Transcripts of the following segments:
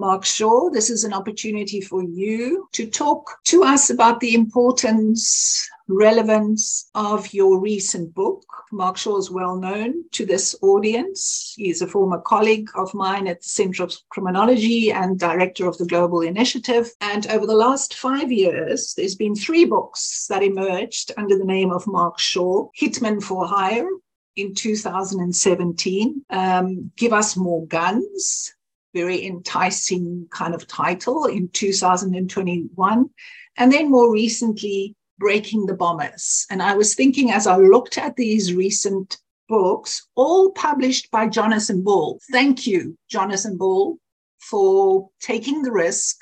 Mark Shaw, this is an opportunity for you to talk to us about the importance, relevance of your recent book. Mark Shaw is well known to this audience. He is a former colleague of mine at the Center of Criminology and director of the Global Initiative. And over the last five years, there's been three books that emerged under the name of Mark Shaw Hitman for Hire, in 2017. Um, Give Us More Guns, very enticing kind of title in 2021. And then more recently, Breaking the Bombers. And I was thinking as I looked at these recent books, all published by Jonathan Ball. Thank you, Jonathan Ball, for taking the risk.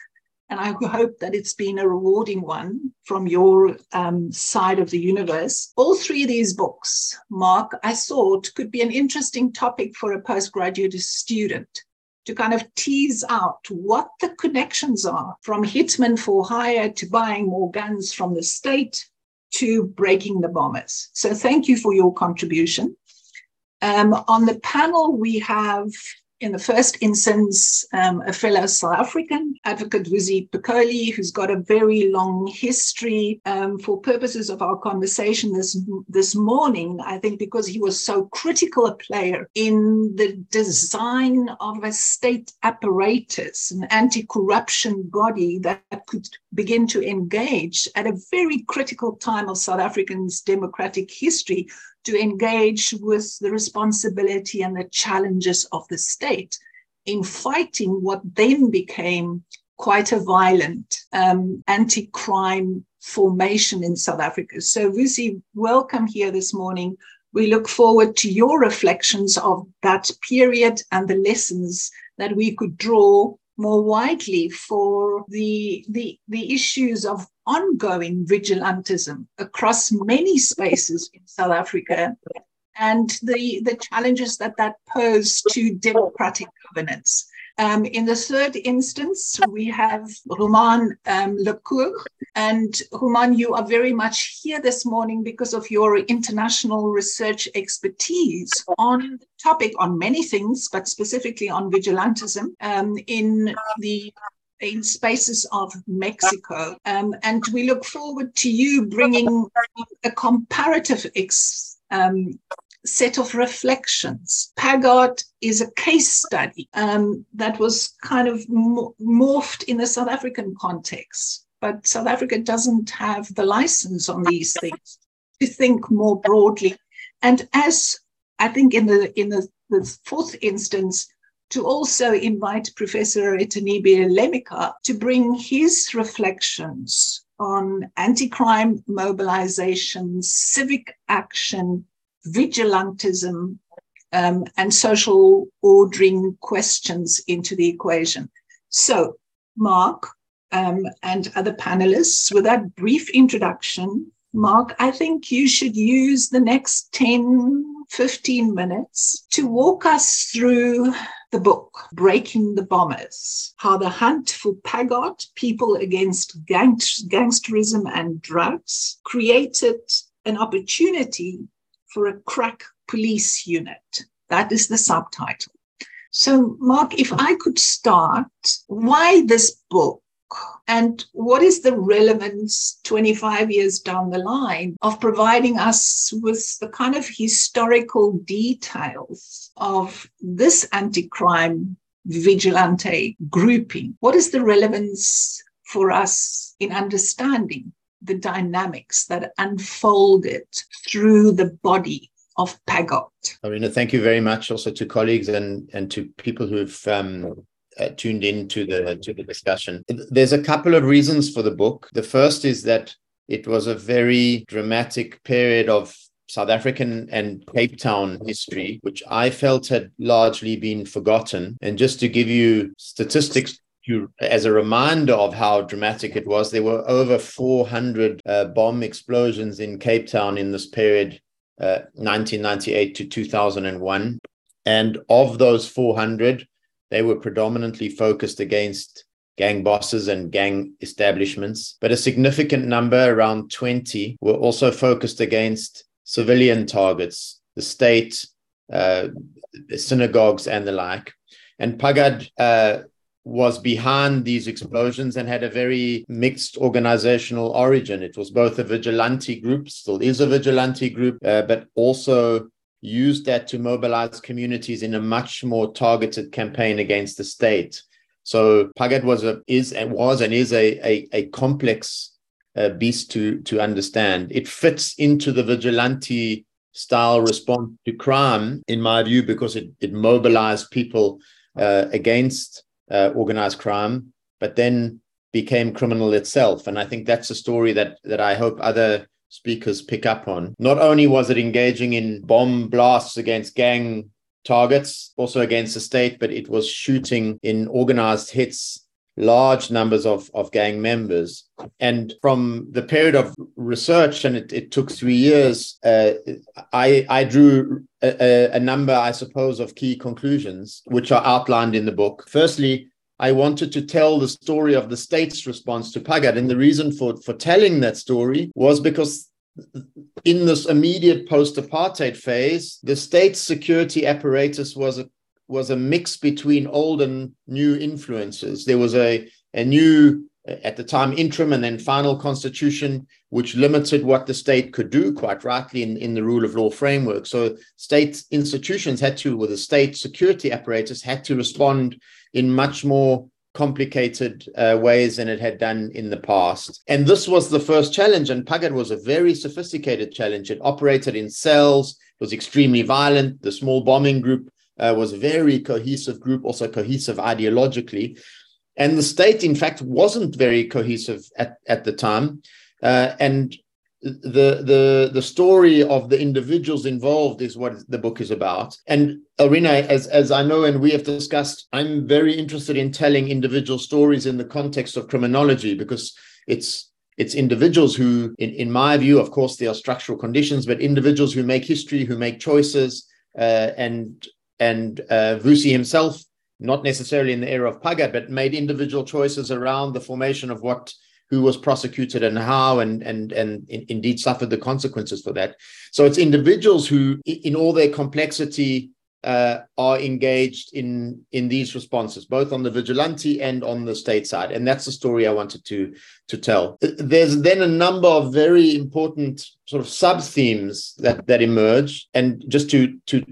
And I hope that it's been a rewarding one from your um, side of the universe. All three of these books, Mark, I thought could be an interesting topic for a postgraduate student to kind of tease out what the connections are from hitman for hire to buying more guns from the state to breaking the bombers. So thank you for your contribution. Um, on the panel, we have in the first instance, um, a fellow South African, Advocate Vusi Pikoli, who's got a very long history. Um, for purposes of our conversation this, this morning, I think because he was so critical a player in the design of a state apparatus, an anti corruption body that could begin to engage at a very critical time of South African's democratic history to engage with the responsibility and the challenges of the state in fighting what then became quite a violent um, anti crime formation in South Africa. So, Vusi, welcome here this morning. We look forward to your reflections of that period and the lessons that we could draw more widely for the, the, the issues of ongoing vigilantism across many spaces in South Africa and the, the challenges that that pose to democratic governance. Um, in the third instance, we have Romain um, Le Cour. And Romain, you are very much here this morning because of your international research expertise on the topic, on many things, but specifically on vigilantism um, in the in spaces of Mexico. Um, and we look forward to you bringing a comparative ex, um, set of reflections. PAGAD is a case study um, that was kind of morphed in the South African context, but South Africa doesn't have the license on these things to think more broadly. And as I think in the in the, the fourth instance, to also invite Professor Etannibi Alemika to bring his reflections on anti-crime mobilization, civic action, vigilantism, um, and social ordering questions into the equation. So, Mark um, and other panelists, with that brief introduction, Mark, I think you should use the next 10, 15 minutes to walk us through the book, Breaking the Bombers How the Hunt for PAGAD, People Against Gangsterism and Drugs, created an opportunity for a crack police unit. That is the subtitle. So, Mark, if I could start, why this book? And what is the relevance 25 years down the line of providing us with the kind of historical details of this anti crime vigilante grouping? What is the relevance for us in understanding the dynamics that unfolded through the body of PAGAD. Arina, thank you very much also to colleagues and, and to people who've um, uh, tuned in to the, to the discussion. There's a couple of reasons for the book. The first is that it was a very dramatic period of South African and Cape Town history, which I felt had largely been forgotten. And just to give you statistics you, as a reminder of how dramatic it was, there were over 400 uh, bomb explosions in Cape Town in this period, uh, 1998 to 2001. And of those 400, they were predominantly focused against gang bosses and gang establishments. But a significant number, around 20, were also focused against civilian targets, the state, uh, synagogues, and the like. And PAGOD uh, was behind these explosions and had a very mixed organizational origin. It was both a vigilante group, still is a vigilante group, uh, but also used that to mobilize communities in a much more targeted campaign against the state. So Pagad was a is and was and is a a, a complex uh, beast to to understand. It fits into the vigilante style response to crime, in my view, because it it mobilized people uh, against uh, organized crime, but then became criminal itself. And I think that's a story that that I hope other speakers pick up on. Not only was it engaging in bomb blasts against gang targets, also against the state, but it was shooting in organized hits large numbers of, of gang members. And from the period of research, and it, it took three years, uh, I, I drew a, a, number, I suppose, of key conclusions, which are outlined in the book. Firstly, I wanted to tell the story of the state's response to Pagad. And the reason for, for telling that story was because in this immediate post apartheid phase, the state's security apparatus was was a mix between old and new influences. There was a, a new, at the time, interim and then final constitution, which limited what the state could do, quite rightly, in, in the rule of law framework. So state institutions had to, with the state security apparatus, had to respond in much more complicated uh, ways than it had done in the past. And this was the first challenge. And Pagad was a very sophisticated challenge. It operated in cells, it was extremely violent. The small bombing group uh, was a very cohesive group, also cohesive ideologically. And the state, in fact, wasn't very cohesive at, at the time. Uh, and the the the story of the individuals involved is what the book is about and Elrena as as I know and we have discussed I'm very interested in telling individual stories in the context of criminology because it's it's individuals who in, in my view of course there are structural conditions but individuals who make history who make choices uh, and and uh, Vusi himself not necessarily in the era of Pagad but made individual choices around the formation of what who was prosecuted and how, and and and in, indeed suffered the consequences for that. So it's individuals who, in all their complexity, uh, are engaged in in these responses, both on the vigilante and on the state side, and that's the story I wanted to to tell. There's then a number of very important sort of sub themes that that emerge, and just to to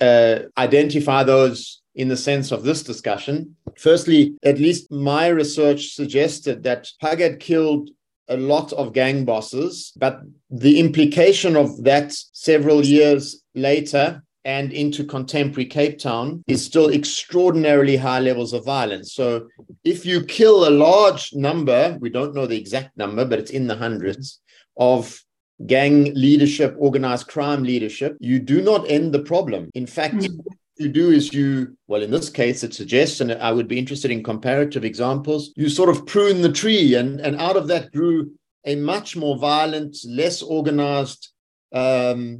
uh, identify those in the sense of this discussion. Firstly, at least my research suggested that Pagad killed a lot of gang bosses, but the implication of that several years later and into contemporary Cape Town is still extraordinarily high levels of violence. So if you kill a large number, we don't know the exact number, but it's in the hundreds of gang leadership, organized crime leadership, you do not end the problem. In fact, mm you do is you, well, in this case, it suggests, and I would be interested in comparative examples, you sort of prune the tree, and, and out of that grew a much more violent, less organized, um,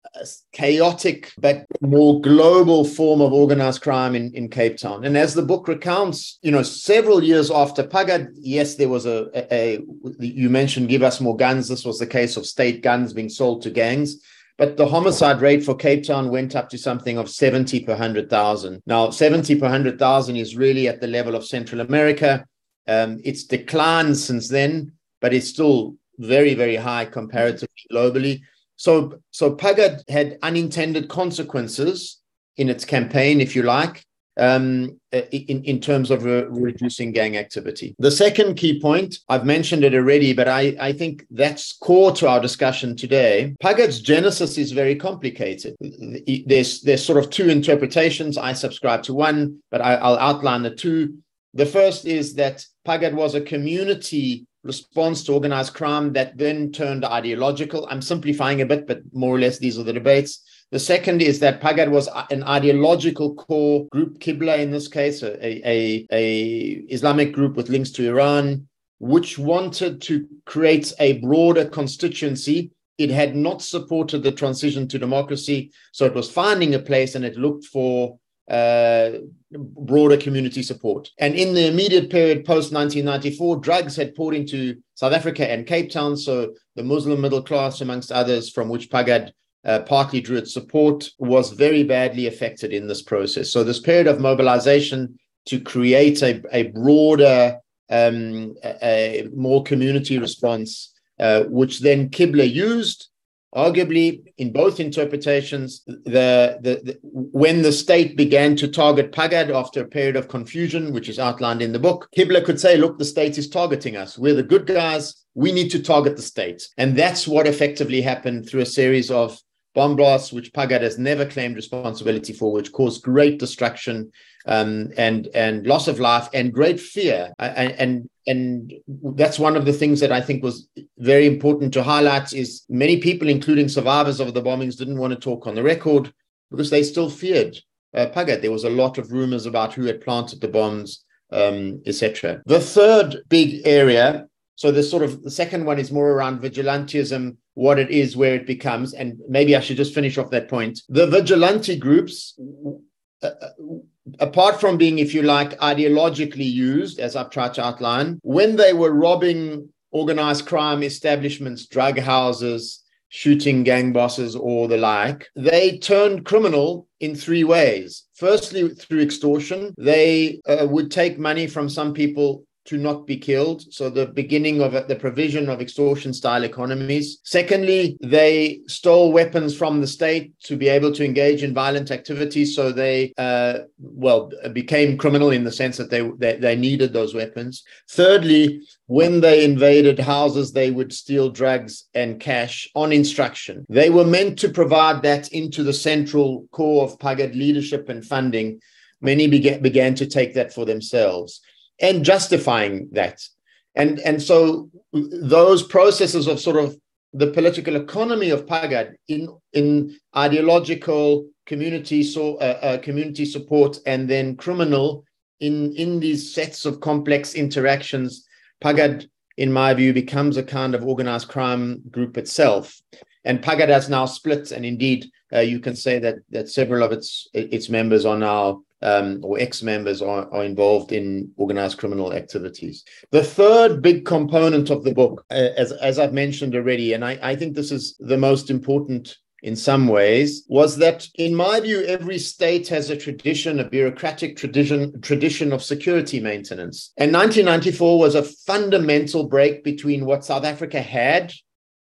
chaotic, but more global form of organized crime in, in Cape Town. And as the book recounts, you know, several years after Pagad, yes, there was a, a, a you mentioned give us more guns. This was the case of state guns being sold to gangs. But the homicide rate for Cape Town went up to something of 70 per 100,000. Now, 70 per 100,000 is really at the level of Central America. Um, it's declined since then, but it's still very, very high comparatively globally. So, so Pagad had unintended consequences in its campaign, if you like um, uh, in, in terms of re- reducing gang activity. The second key point, I've mentioned it already, but I, I think that's core to our discussion today. Pagad's genesis is very complicated. There's, there's sort of two interpretations. I subscribe to one, but I, I'll outline the two. The first is that Pagad was a community response to organized crime that then turned ideological. I'm simplifying a bit, but more or less these are the debates. The second is that Pagad was an ideological core group, Qibla in this case, a, a, a Islamic group with links to Iran, which wanted to create a broader constituency. It had not supported the transition to democracy, so it was finding a place and it looked for uh, broader community support. And in the immediate period post 1994, drugs had poured into South Africa and Cape Town. So the Muslim middle class, amongst others, from which Pagad uh, partly drew its support, was very badly affected in this process. So, this period of mobilization to create a, a broader, um, a, a more community response, uh, which then Qibla used arguably in both interpretations the, the, the, when the state began to target pagad after a period of confusion which is outlined in the book Qibla could say look the state is targeting us. We're the good guys. We need to target the state. And that's what effectively happened through a series of bomb blasts which pagad has never claimed responsibility for which caused great destruction um, and and loss of life and great fear and, and and that's one of the things that I think was very important to highlight is many people, including survivors of the bombings, didn't want to talk on the record because they still feared uh, Pagad. There was a lot of rumors about who had planted the bombs, um, etc. The third big area, so the sort of the second one is more around vigilantism, what it is, where it becomes, and maybe I should just finish off that point. The vigilante groups. Apart from being, if you like, ideologically used, as I've tried to outline, when they were robbing organized crime establishments, drug houses, shooting gang bosses, or the like, they turned criminal in three ways. Firstly, through extortion, they uh, would take money from some people to not be killed. So the beginning of the provision of extortion style economies. Secondly, they stole weapons from the state to be able to engage in violent activities. So they, uh, well, became criminal in the sense that they, they, they needed those weapons. Thirdly, when they invaded houses, they would steal drugs and cash on instruction. They were meant to provide that into the central core of Pagad leadership and funding. Many began, began to take that for themselves and justifying that. And, and so those processes of sort of the political economy of Pagad in, in ideological community, so, uh, uh, community support and then criminal in, in these sets of complex interactions, Pagad, in my view, becomes a kind of organized crime group itself. And Pagad has now split, and indeed, uh, you can say that that several of its its members are now um, or ex-members are, are involved in organized criminal activities. The third big component of the book, as, as I've mentioned already, and I, I think this is the most important in some ways was that in my view every state has a tradition a bureaucratic tradition tradition of security maintenance and 1994 was a fundamental break between what south africa had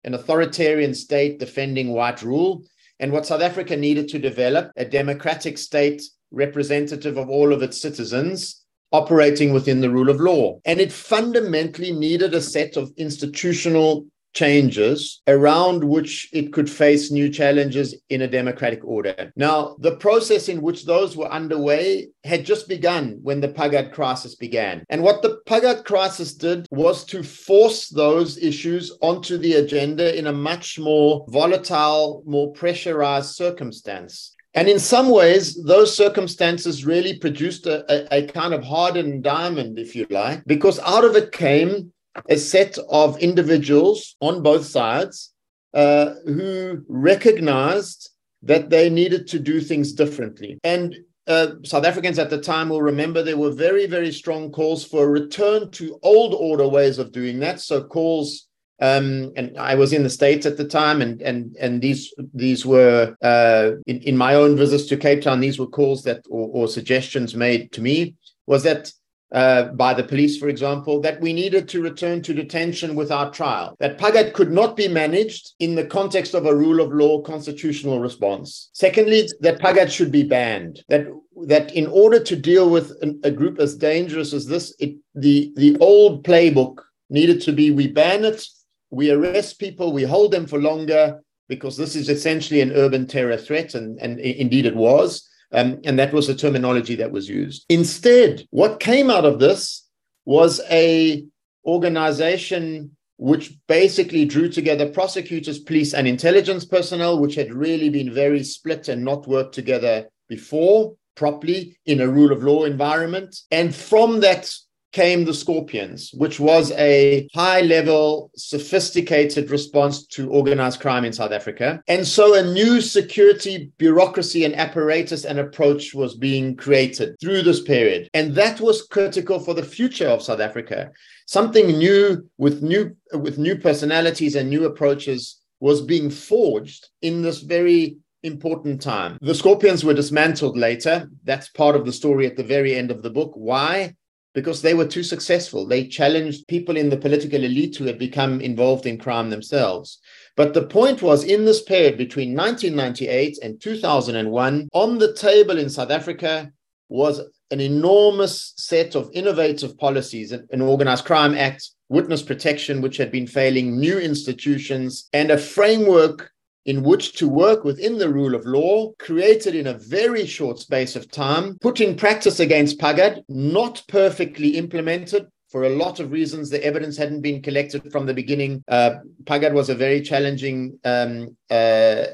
an authoritarian state defending white rule and what south africa needed to develop a democratic state representative of all of its citizens operating within the rule of law. And it fundamentally needed a set of institutional changes around which it could face new challenges in a democratic order. Now, the process in which those were underway had just begun when the Pagad crisis began. And what the Pagad crisis did was to force those issues onto the agenda in a much more volatile, more pressurized circumstance. And in some ways, those circumstances really produced a, a, a, kind of hardened diamond, if you like, because out of it came a set of individuals on both sides uh, who recognized that they needed to do things differently. And uh, South Africans at the time will remember there were very, very strong calls for a return to old order ways of doing that. So calls um, and I was in the States at the time, and and and these these were uh, in in my own visits to Cape Town. These were calls that or, or suggestions made to me was that uh, by the police, for example, that we needed to return to detention without trial, that Pagad could not be managed in the context of a rule of law constitutional response. Secondly, that Pagad should be banned, that that in order to deal with an, a group as dangerous as this, it, the, the old playbook needed to be we ban it we arrest people, we hold them for longer because this is essentially an urban terror threat, and, and indeed it was. Um, and that was the terminology that was used. Instead, what came out of this was a organization which basically drew together prosecutors, police, and intelligence personnel, which had really been very split and not worked together before properly in a rule of law environment. And from that came the Scorpions, which was a high level, sophisticated response to organized crime in South Africa. And so a new security bureaucracy and apparatus and approach was being created through this period. And that was critical for the future of South Africa. Something new with new with new personalities and new approaches was being forged in this very important time. The Scorpions were dismantled later. That's part of the story at the very end of the book. Why? Because they were too successful. They challenged people in the political elite who had become involved in crime themselves. But the point was in this period between 1998 and 2001, on the table in South Africa was an enormous set of innovative policies, an organized crime act, witness protection, which had been failing, new institutions, and a framework in which to work within the rule of law, created in a very short space of time, put in practice against Pagad, not perfectly implemented, for a lot of reasons, the evidence hadn't been collected from the beginning. Uh, Pagad was a very challenging um, uh,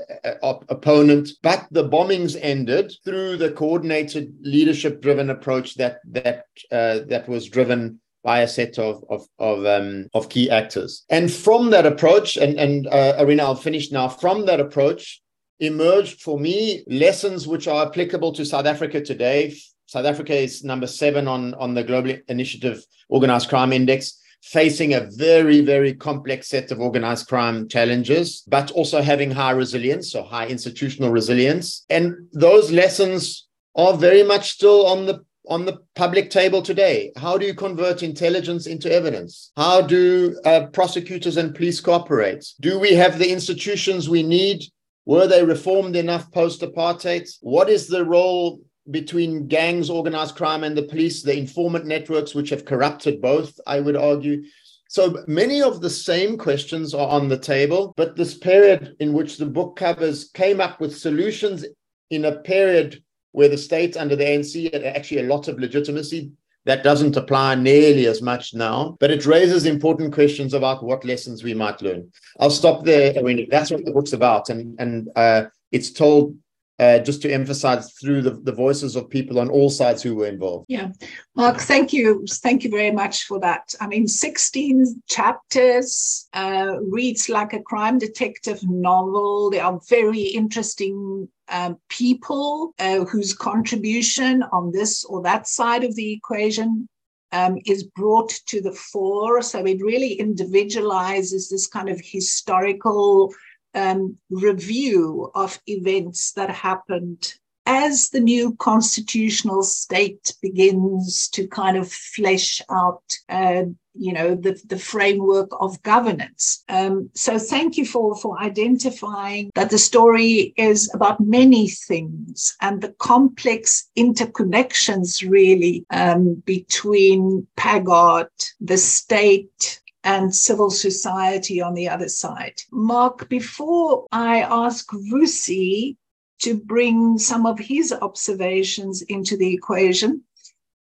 op- opponent, but the bombings ended through the coordinated, leadership-driven approach that that uh, that was driven by a set of of of, um, of key actors. And from that approach, and and uh, Arina, I'll finish now. From that approach, emerged for me lessons which are applicable to South Africa today South Africa is number seven on, on the Global Initiative Organized Crime Index, facing a very, very complex set of organized crime challenges, but also having high resilience, so high institutional resilience. And those lessons are very much still on the on the public table today. How do you convert intelligence into evidence? How do uh, prosecutors and police cooperate? Do we have the institutions we need? Were they reformed enough post apartheid? What is the role between gangs, organized crime, and the police, the informant networks, which have corrupted both, I would argue. So many of the same questions are on the table, but this period in which the book covers came up with solutions in a period where the state under the ANC had actually a lot of legitimacy. That doesn't apply nearly as much now, but it raises important questions about what lessons we might learn. I'll stop there. I mean, that's what the book's about, and and uh, it's told uh, just to emphasize through the, the voices of people on all sides who were involved. Yeah. Mark, thank you. Thank you very much for that. I mean, 16 chapters, uh, reads like a crime detective novel. They are very interesting um, people uh, whose contribution on this or that side of the equation um, is brought to the fore. So it really individualizes this kind of historical um, review of events that happened as the new constitutional state begins to kind of flesh out, uh, you know, the, the framework of governance. Um, so thank you for, for identifying that the story is about many things and the complex interconnections really um, between PAGAD, the state, and civil society on the other side. Mark, before I ask Vusi to bring some of his observations into the equation,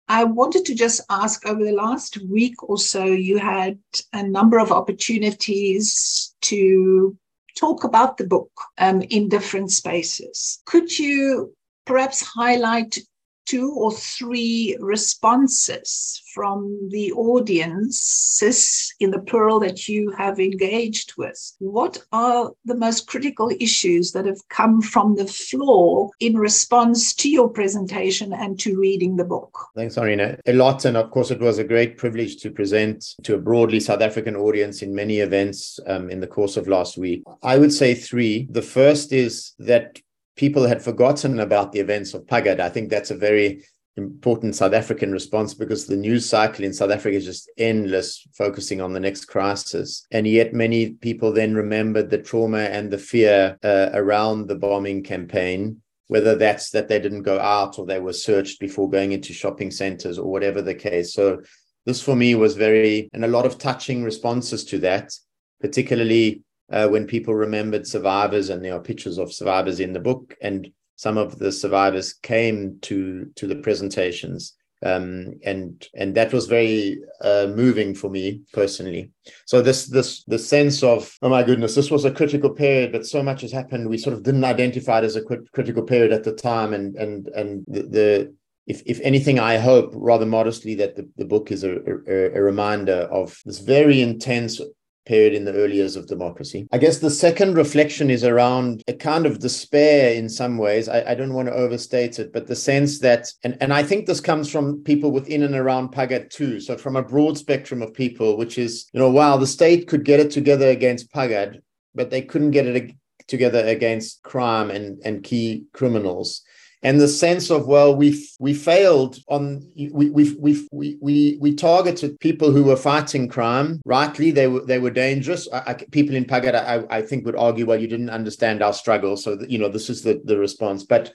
I wanted to just ask over the last week or so, you had a number of opportunities to talk about the book um, in different spaces. Could you perhaps highlight two or three responses from the audiences in the plural that you have engaged with. What are the most critical issues that have come from the floor in response to your presentation and to reading the book? Thanks, Arina. A lot. And of course, it was a great privilege to present to a broadly South African audience in many events um, in the course of last week. I would say three. The first is that people had forgotten about the events of Pagad. I think that's a very important South African response because the news cycle in South Africa is just endless, focusing on the next crisis. And yet, many people then remembered the trauma and the fear uh, around the bombing campaign, whether that's that they didn't go out or they were searched before going into shopping centers or whatever the case. So, this for me was very, and a lot of touching responses to that, particularly uh, when people remembered survivors, and there are pictures of survivors in the book, and some of the survivors came to to the presentations, um, and and that was very uh, moving for me personally. So this this the sense of oh my goodness, this was a critical period, but so much has happened. We sort of didn't identify it as a critical period at the time, and and and the, the if, if anything, I hope rather modestly that the, the book is a, a, a, reminder of this very intense period in the early years of democracy. I guess the second reflection is around a kind of despair in some ways. I, I, don't want to overstate it, but the sense that, and, and I think this comes from people within and around Pagad too. So from a broad spectrum of people, which is, you know, wow, the state could get it together against Pagad, but they couldn't get it together against crime and, and key criminals and the sense of well we we failed on we we we we we targeted people who were fighting crime. Rightly they were they were dangerous. I, I, people in Pagad I, I think would argue well you didn't understand our struggle. So that, you know this is the the response. But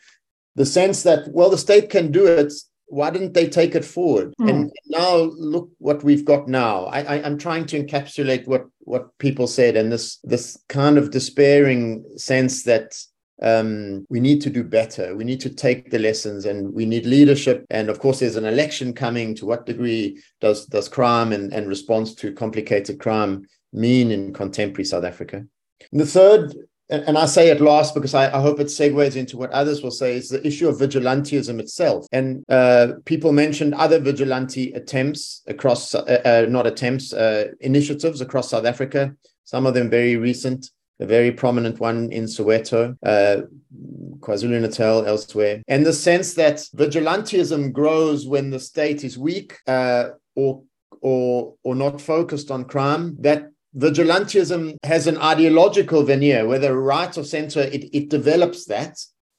the sense that well the state can do it. Why didn't they take it forward? Mm. and now look what we've got now. I, I i'm trying to encapsulate what what people said. And this this kind of despairing sense that um, we need to do better. We need to take the lessons, and we need leadership. And of course, there's an election coming. To what degree does does crime and, and response to complicated crime mean in contemporary South Africa? And the third, and I say it last because I, I, hope it segues into what others will say, is the issue of vigilantism itself. And uh, people mentioned other vigilante attempts across, uh, uh, not attempts, uh, initiatives across South Africa. Some of them very recent a very prominent one in Soweto, uh, KwaZulu Natal, elsewhere. And the sense that vigilantism grows when the state is weak uh, or, or, or not focused on crime, that vigilantism has an ideological veneer, whether right or center, it, it develops that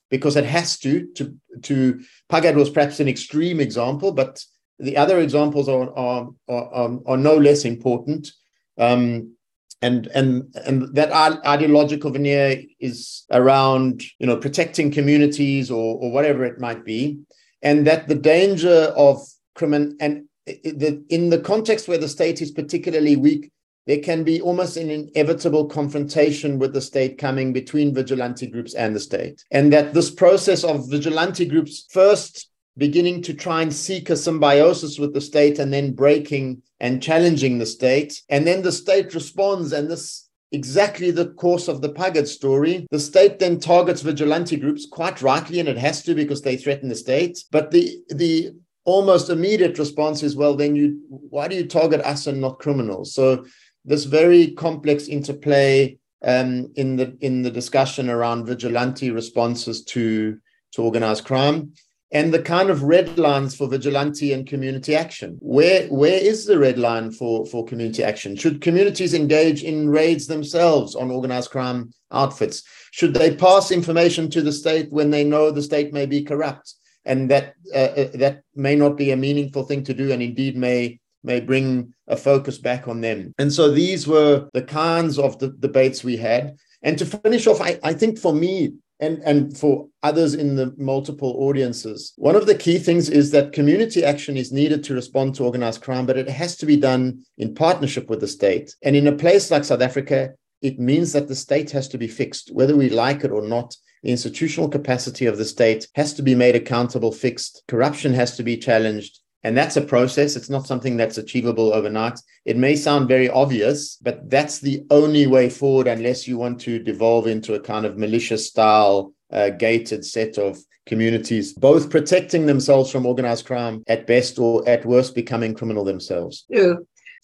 because it has to. To, to Pagad was perhaps an extreme example, but the other examples are, are, are, are no less important. Um, and and and that ideological veneer is around you know protecting communities or or whatever it might be. And that the danger of criminal and in the context where the state is particularly weak there can be almost an inevitable confrontation with the state coming between vigilante groups and the state. And that this process of vigilante groups first beginning to try and seek a symbiosis with the state and then breaking and challenging the state. And then the state responds, and this exactly the course of the Pagad story. The state then targets vigilante groups quite rightly, and it has to because they threaten the state. But the the almost immediate response is, well, then you why do you target us and not criminals? So this very complex interplay um, in the in the discussion around vigilante responses to to organized crime and the kind of red lines for vigilante and community action. Where where is the red line for, for community action? Should communities engage in raids themselves on organized crime outfits? Should they pass information to the state when they know the state may be corrupt? And that uh, uh that may not be a meaningful thing to do, and indeed may may bring a focus back on them. And so these were the kinds of the debates we had. And to finish off, I, I think for me, and, and for others in the multiple audiences. One of the key things is that community action is needed to respond to organized crime, but it has to be done in partnership with the state. And in a place like South Africa, it means that the state has to be fixed, whether we like it or not. The institutional capacity of the state has to be made accountable, fixed. Corruption has to be challenged. And that's a process. It's not something that's achievable overnight. It may sound very obvious, but that's the only way forward unless you want to devolve into a kind of militia style, uh, gated set of communities, both protecting themselves from organized crime at best or at worst becoming criminal themselves. Yeah.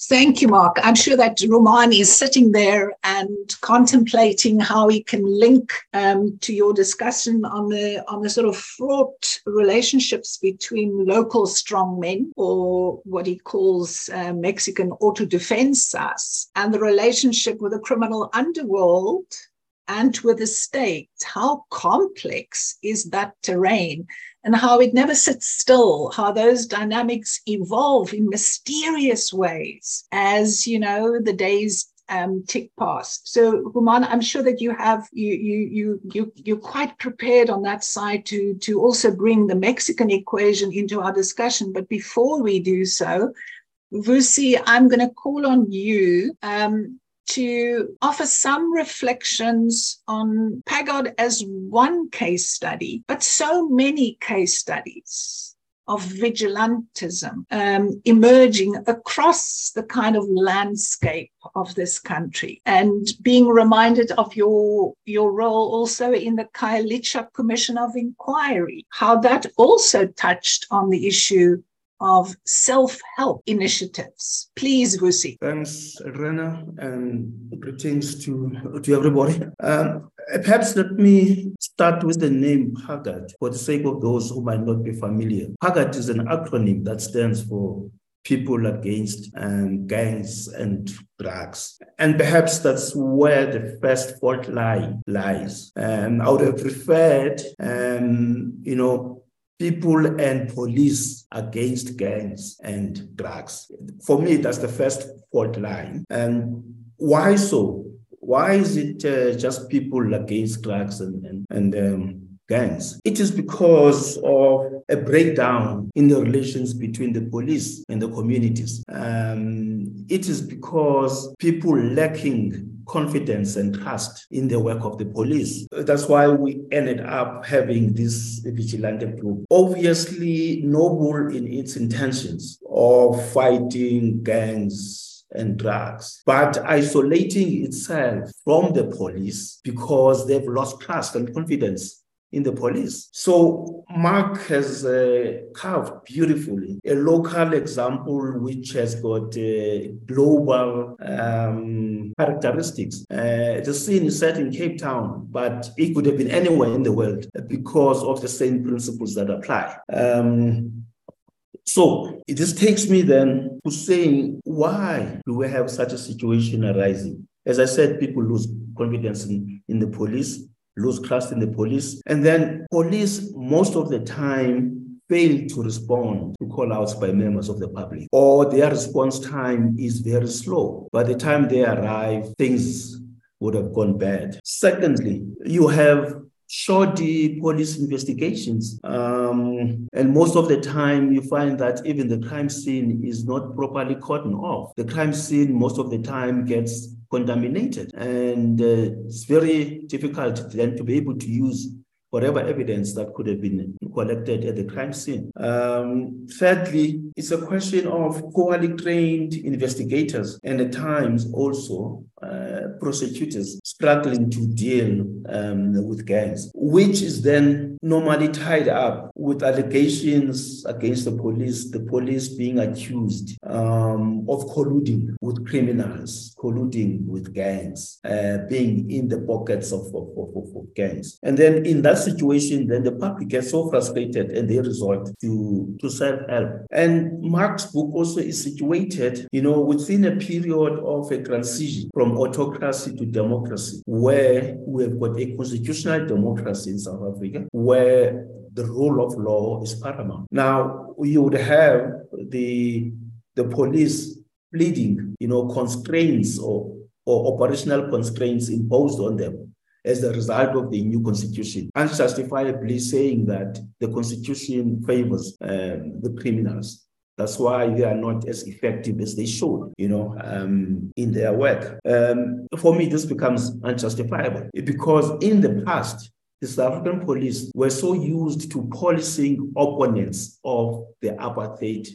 Thank you, Mark. I'm sure that Romain is sitting there and contemplating how he can link um, to your discussion on the on the sort of fraught relationships between local strong men, or what he calls uh, Mexican autodefensas, and the relationship with the criminal underworld and with the state. How complex is that terrain? And how it never sits still, how those dynamics evolve in mysterious ways as, you know, the days um, tick past. So, Human, I'm sure that you have you you you you you're quite prepared on that side to to also bring the Mexican equation into our discussion. But before we do so, Vusi, I'm going to call on you um, to offer some reflections on Pagad as one case study, but so many case studies of vigilantism um, emerging across the kind of landscape of this country and being reminded of your your role also in the Khayelitsha Commission of Inquiry, how that also touched on the issue of self-help initiatives. Please, Vusi. Thanks, Rena, and greetings to, to everybody. Um, perhaps let me start with the name Pagad for the sake of those who might not be familiar. Pagad is an acronym that stands for people against um, gangs and drugs. And perhaps that's where the first fault line lies. Um, I would have preferred, um, you know, people and police against gangs and drugs. For me, that's the first fault line. And why so? Why is it uh, just people against drugs and, and, and um, gangs. It is because of a breakdown in the relations between the police and the communities. Um, it is because people lacking confidence and trust in the work of the police. That's why we ended up having this vigilante group. Obviously, noble in its intentions of fighting gangs and drugs, but isolating itself from the police because they've lost trust and confidence in the police. So Mark has uh, carved beautifully a local example which has got uh, global um, characteristics. Uh, the scene is set in Cape Town, but it could have been anywhere in the world because of the same principles that apply. Um, so this takes me then to saying, why do we have such a situation arising? As I said, people lose confidence in, in the police lose trust in the police. And then police, most of the time, fail to respond to call outs by members of the public, or their response time is very slow. By the time they arrive, things would have gone bad. Secondly, you have shoddy police investigations. Um, and most of the time, you find that even the crime scene is not properly cordoned off. The crime scene, most of the time, gets contaminated. And uh, it's very difficult then to be able to use whatever evidence that could have been collected at the crime scene. Um, thirdly, it's a question of poorly trained investigators and at times also uh, prosecutors struggling to deal um, with gangs, which is then normally tied up with allegations against the police, the police being accused um, of colluding with criminals, colluding with gangs, uh, being in the pockets of, of, of, of, gangs. And then in that situation, then the public gets so frustrated and they resort to, to self-help. And Mark's book also is situated, you know, within a period of a transition from autocracy to democracy, where we have got a constitutional democracy in South Africa, where the rule of law is paramount. Now, you would have the, the police pleading, you know, constraints or, or operational constraints imposed on them as a result of the new constitution, unjustifiably saying that the constitution favors um, the criminals. That's why they are not as effective as they should, you know, um, in their work. Um, for me, this becomes unjustifiable because in the past, the South African police were so used to policing opponents of the apartheid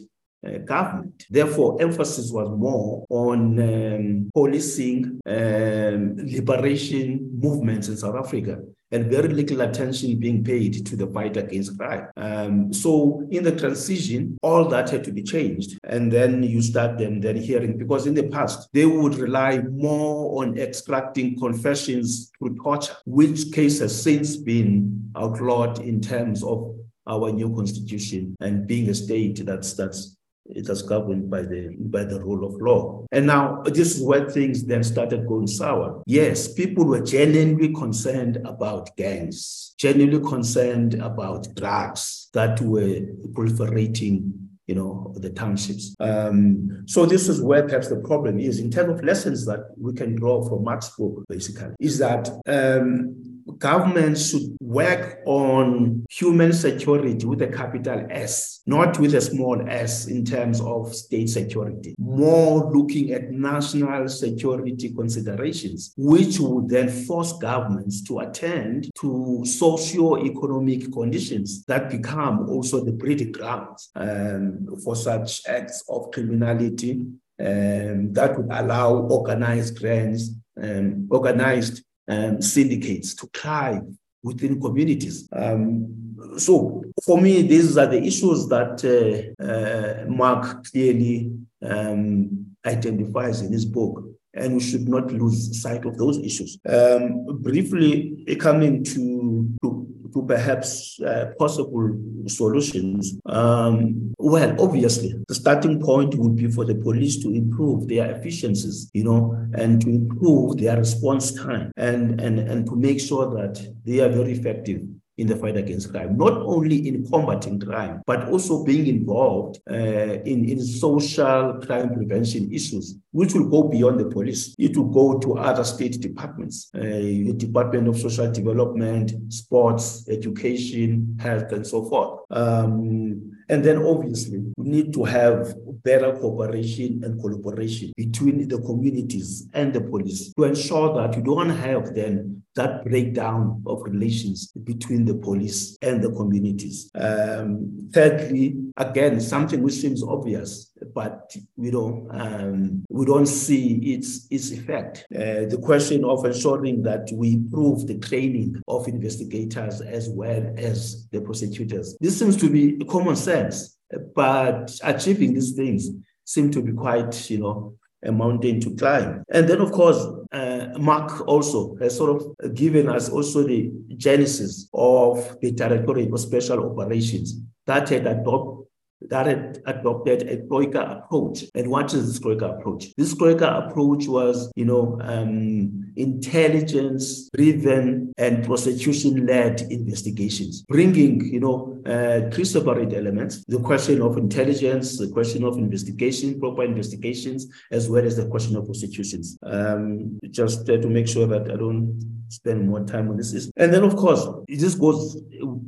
uh, government. Therefore, emphasis was more on um, policing um, liberation movements in South Africa and very little attention being paid to the fight against crime. Um, so in the transition, all that had to be changed. And then you start them then hearing, because in the past, they would rely more on extracting confessions through torture, which case has since been outlawed in terms of our new constitution and being a state that's that's it was governed by the by the rule of law. And now this is where things then started going sour. Yes, people were genuinely concerned about gangs, genuinely concerned about drugs that were proliferating you know, the townships. Um, so this is where perhaps the problem is in terms of lessons that we can draw from Mark's book, basically, is that um, governments should work on human security with a capital S, not with a small s in terms of state security, more looking at national security considerations, which would then force governments to attend to socio-economic conditions that become also the breeding grounds um, for such acts of criminality um, that would allow organized gangs, um, organized um, syndicates to thrive within communities. Um, so for me, these are the issues that uh, uh, Mark clearly um, identifies in his book and we should not lose sight of those issues. Um, briefly, coming to, to, to perhaps uh, possible solutions, um, well, obviously, the starting point would be for the police to improve their efficiencies, you know, and to improve their response time and, and, and to make sure that they are very effective in the fight against crime, not only in combating crime, but also being involved uh, in, in social crime prevention issues, which will go beyond the police. It will go to other state departments, uh, the Department of Social Development, Sports, Education, Health, and so forth. Um, and then obviously, we need to have better cooperation and collaboration between the communities and the police to ensure that you don't have then that breakdown of relations between the police and the communities. Um, thirdly, again, something which seems obvious, but we don't um, we don't see its its effect. Uh, the question of ensuring that we improve the training of investigators as well as the prosecutors. This seems to be common sense, but achieving these things seem to be quite, you know, a mountain to climb. And then, of course, uh, Mark also has sort of given us also the genesis of the Directorate of Special Operations that had adopted that had adopted a Troika approach. And what is this Troika approach? This Troika approach was, you know, um, intelligence driven and prosecution led investigations, bringing, you know, uh, three separate elements the question of intelligence, the question of investigation, proper investigations, as well as the question of prosecutions. Um, just uh, to make sure that I don't spend more time on this. And then, of course, it just goes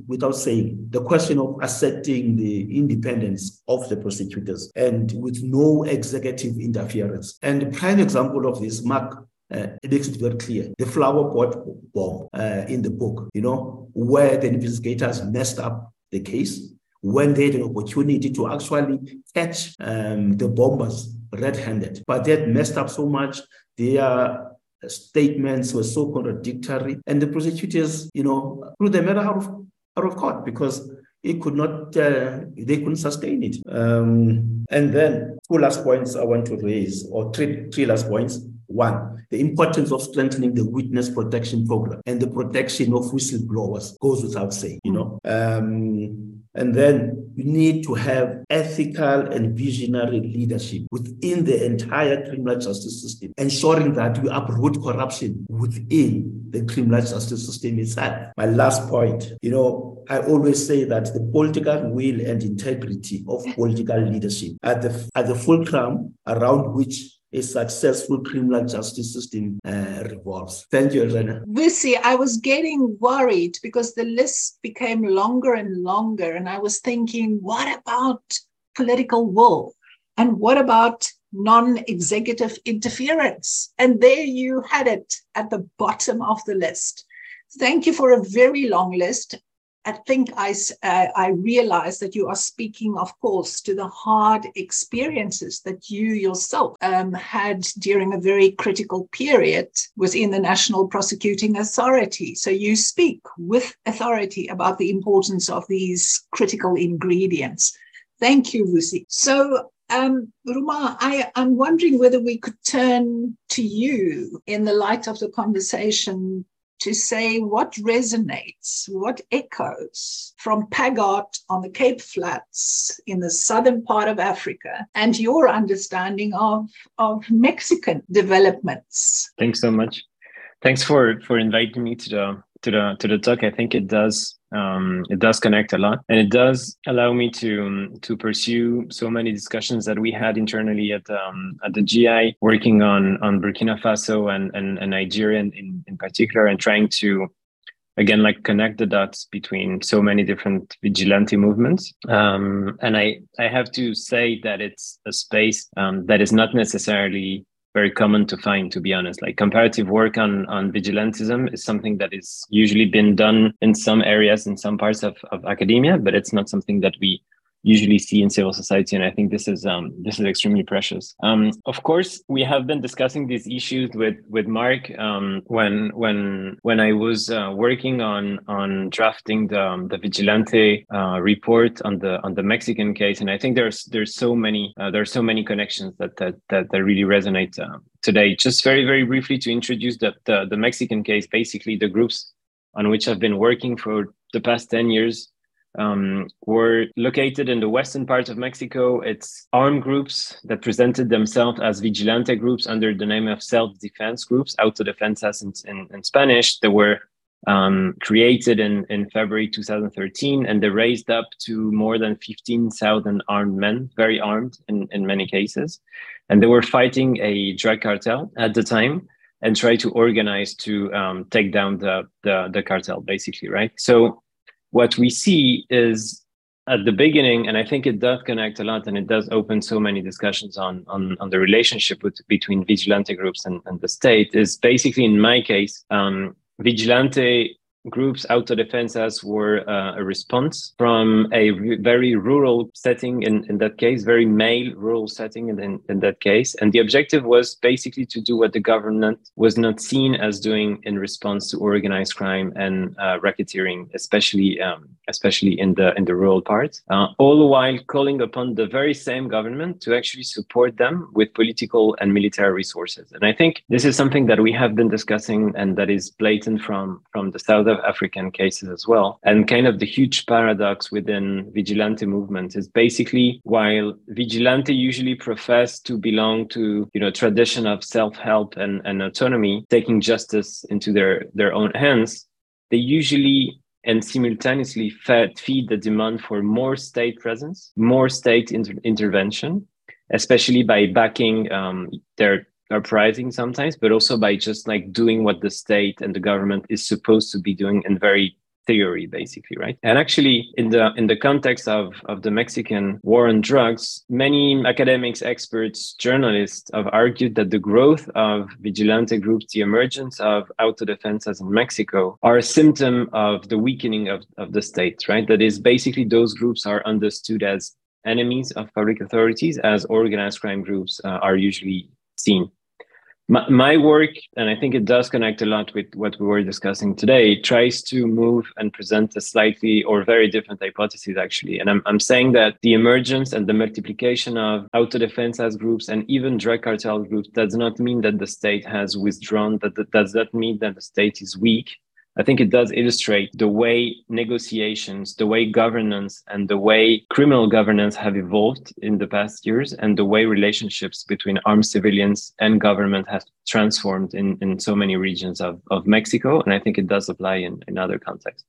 without saying the question of asserting the independence of the prosecutors and with no executive interference. And the prime example of this, Mark uh, it makes it very clear. The flower pot bomb uh, in the book, you know, where the investigators messed up the case when they had an opportunity to actually catch um, the bombers red-handed, but they had messed up so much. they Their statements were so contradictory, and the prosecutors, you know, threw the matter out of out of court because it could not, uh, they couldn't sustain it. Um, and then two last points I want to raise, or three, three last points. One, the importance of strengthening the witness protection program and the protection of whistleblowers goes without saying, you know. Um, and then you need to have ethical and visionary leadership within the entire criminal justice system, ensuring that we uproot corruption within the criminal justice system itself. My last point, you know, I always say that the political will and integrity of political leadership are the, are the fulcrum around which a successful criminal justice system uh, revolves. Thank you, Elrena. Vusi, I was getting worried because the list became longer and longer. And I was thinking, what about political will? And what about non executive interference? And there you had it at the bottom of the list. Thank you for a very long list. I think I, uh, I realized that you are speaking, of course, to the hard experiences that you yourself um, had during a very critical period within the National Prosecuting Authority. So you speak with authority about the importance of these critical ingredients. Thank you, Vusi. So um, Romain, I, am wondering whether we could turn to you in the light of the conversation to say what resonates, what echoes from PAGAD on the Cape Flats in the southern part of Africa and your understanding of, of Mexican developments. Thanks so much. Thanks for, for inviting me to the to the to the talk. I think it does um, it does connect a lot, and it does allow me to um, to pursue so many discussions that we had internally at um, at the GI, working on on Burkina Faso and and, and Nigeria in, in particular, and trying to again like connect the dots between so many different vigilante movements. Um, and i i have to say that it's a space um, that is not necessarily very common to find to be honest. Like comparative work on on vigilantism is something that is usually been done in some areas in some parts of, of academia but it's not something that we usually see in civil society. And I think this is um, this is extremely precious. Um, of course, we have been discussing these issues with with Mark um, when when when I was uh, working on on drafting the um, the Vigilante uh, report on the on the Mexican case. And I think there's there's so many uh, there are so many connections that that that, that really resonate uh, today. Just very very briefly to introduce the, the the Mexican case, basically the groups on which I've been working for the past 10 years um, were located in the western part of Mexico. It's armed groups that presented themselves as vigilante groups under the name of self-defense groups, autodefensas in, in, in Spanish. They were um, created in, in February 2013, and they raised up to more than 15,000 armed men, very armed in, in many cases. And they were fighting a drug cartel at the time and try to organize to um, take down the, the, the cartel, basically, right? So what we see is at the beginning, and I think it does connect a lot, and it does open so many discussions on on, on the relationship with, between vigilante groups and, and the state. Is basically in my case, um, vigilante groups autodefensas were uh, a response from a very rural setting in, in that case very male rural setting in, in, in, that case. And the objective was basically to do what the government was not seen as doing in response to organized crime and uh, racketeering especially um, especially in the in the rural parts uh, all the while calling upon the very same government to actually support them with political and military resources. And i think this is something that we have been discussing and that is blatant from from the south of African cases as well. And kind of the huge paradox within vigilante movement is basically while vigilante usually profess to belong to, you know, tradition of self-help and, and autonomy, taking justice into their, their own hands, they usually and simultaneously fed, feed the demand for more state presence, more state inter- intervention, especially by backing um, their uprising sometimes, but also by just like doing what the state and the government is supposed to be doing in very theory basically right? And actually in the in the context of of the mexican war on drugs many academics experts journalists have argued that the growth of vigilante groups the emergence of autodefensas in mexico are a symptom of the weakening of, of the state right? That is basically those groups are understood as enemies of public authorities as organized crime groups uh, are usually seen my, my work, and I think it does connect a lot with what we were discussing today, tries to move and present a slightly or very different hypothesis, actually. And I'm, I'm saying that the emergence and the multiplication of autodefensas groups and even drug cartel groups does not mean that the state has withdrawn, that, that does not mean that the state is weak I think it does illustrate the way negotiations, the way governance, and the way criminal governance have evolved in the past years, and the way relationships between armed civilians and government have transformed in, in so many regions of, of Mexico. And I think it does apply in, in other contexts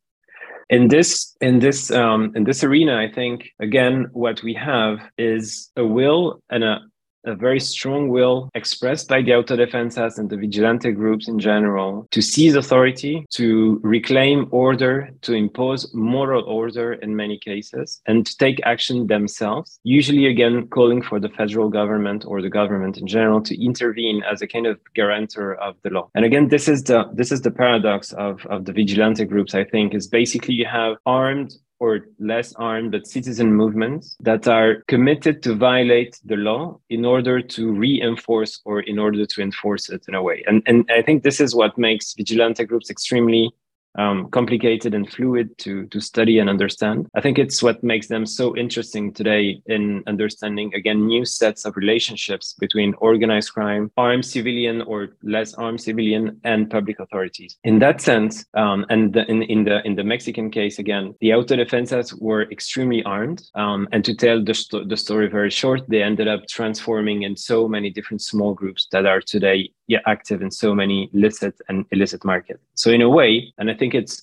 in this in this um, in this arena i think again what we have is a will and a a very strong will expressed by the auto autodefensas and the vigilante groups in general to seize authority, to reclaim order, to impose moral order in many cases, and to take action themselves, usually again calling for the federal government or the government in general to intervene as a kind of guarantor of the law. And again, this is the this is the paradox of, of the vigilante groups, I think, is basically you have armed or less armed but citizen movements that are committed to violate the law in order to reinforce or in order to enforce it in a way. And, and I think this is what makes vigilante groups extremely um, complicated and fluid to to study and understand. I think it's what makes them so interesting today in understanding again new sets of relationships between organized crime, armed civilian or less armed civilian, and public authorities. In that sense, um, and the, in in the in the Mexican case again, the auto autodefensas were extremely armed. Um, and to tell the the story very short, they ended up transforming in so many different small groups that are today yeah, active in so many licit and illicit markets. So in a way, and I think it's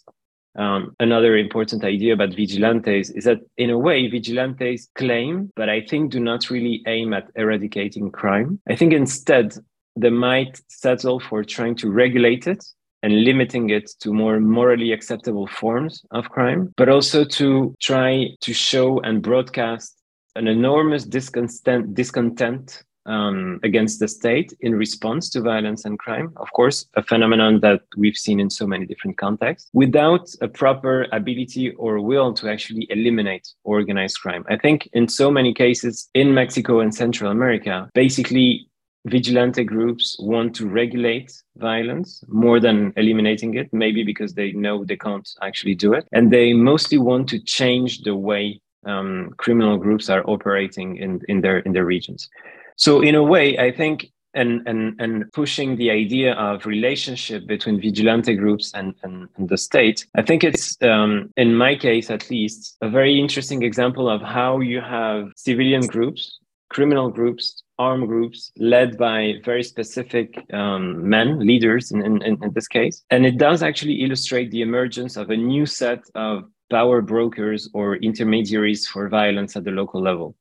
um, another important idea about vigilantes is that in a way vigilantes claim but i think do not really aim at eradicating crime i think instead they might settle for trying to regulate it and limiting it to more morally acceptable forms of crime but also to try to show and broadcast an enormous discontent discontent um, against the state in response to violence and crime. Of course, a phenomenon that we've seen in so many different contexts without a proper ability or will to actually eliminate organized crime. I think in so many cases in Mexico and Central America, basically vigilante groups want to regulate violence more than eliminating it, maybe because they know they can't actually do it. And they mostly want to change the way um, criminal groups are operating in, in their in their regions. So in a way, I think and and and pushing the idea of relationship between vigilante groups and, and, and the state i think it's um, in my case at least a very interesting example of how you have civilian groups criminal groups armed groups led by very specific um, men leaders in, in, in this case. And it does actually illustrate the emergence of a new set of power brokers or intermediaries for violence at the local level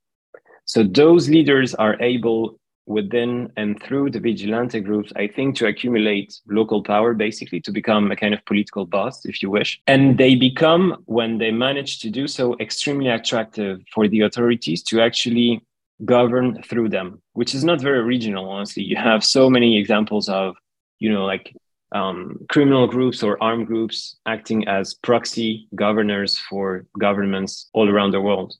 so those leaders are able within and through the vigilante groups, I think, to accumulate local power, basically, to become a kind of political boss, if you wish. And they become, when they manage to do so, extremely attractive for the authorities to actually govern through them, which is not very original, honestly. You have so many examples of, you know, like um, criminal groups or armed groups acting as proxy governors for governments all around the world.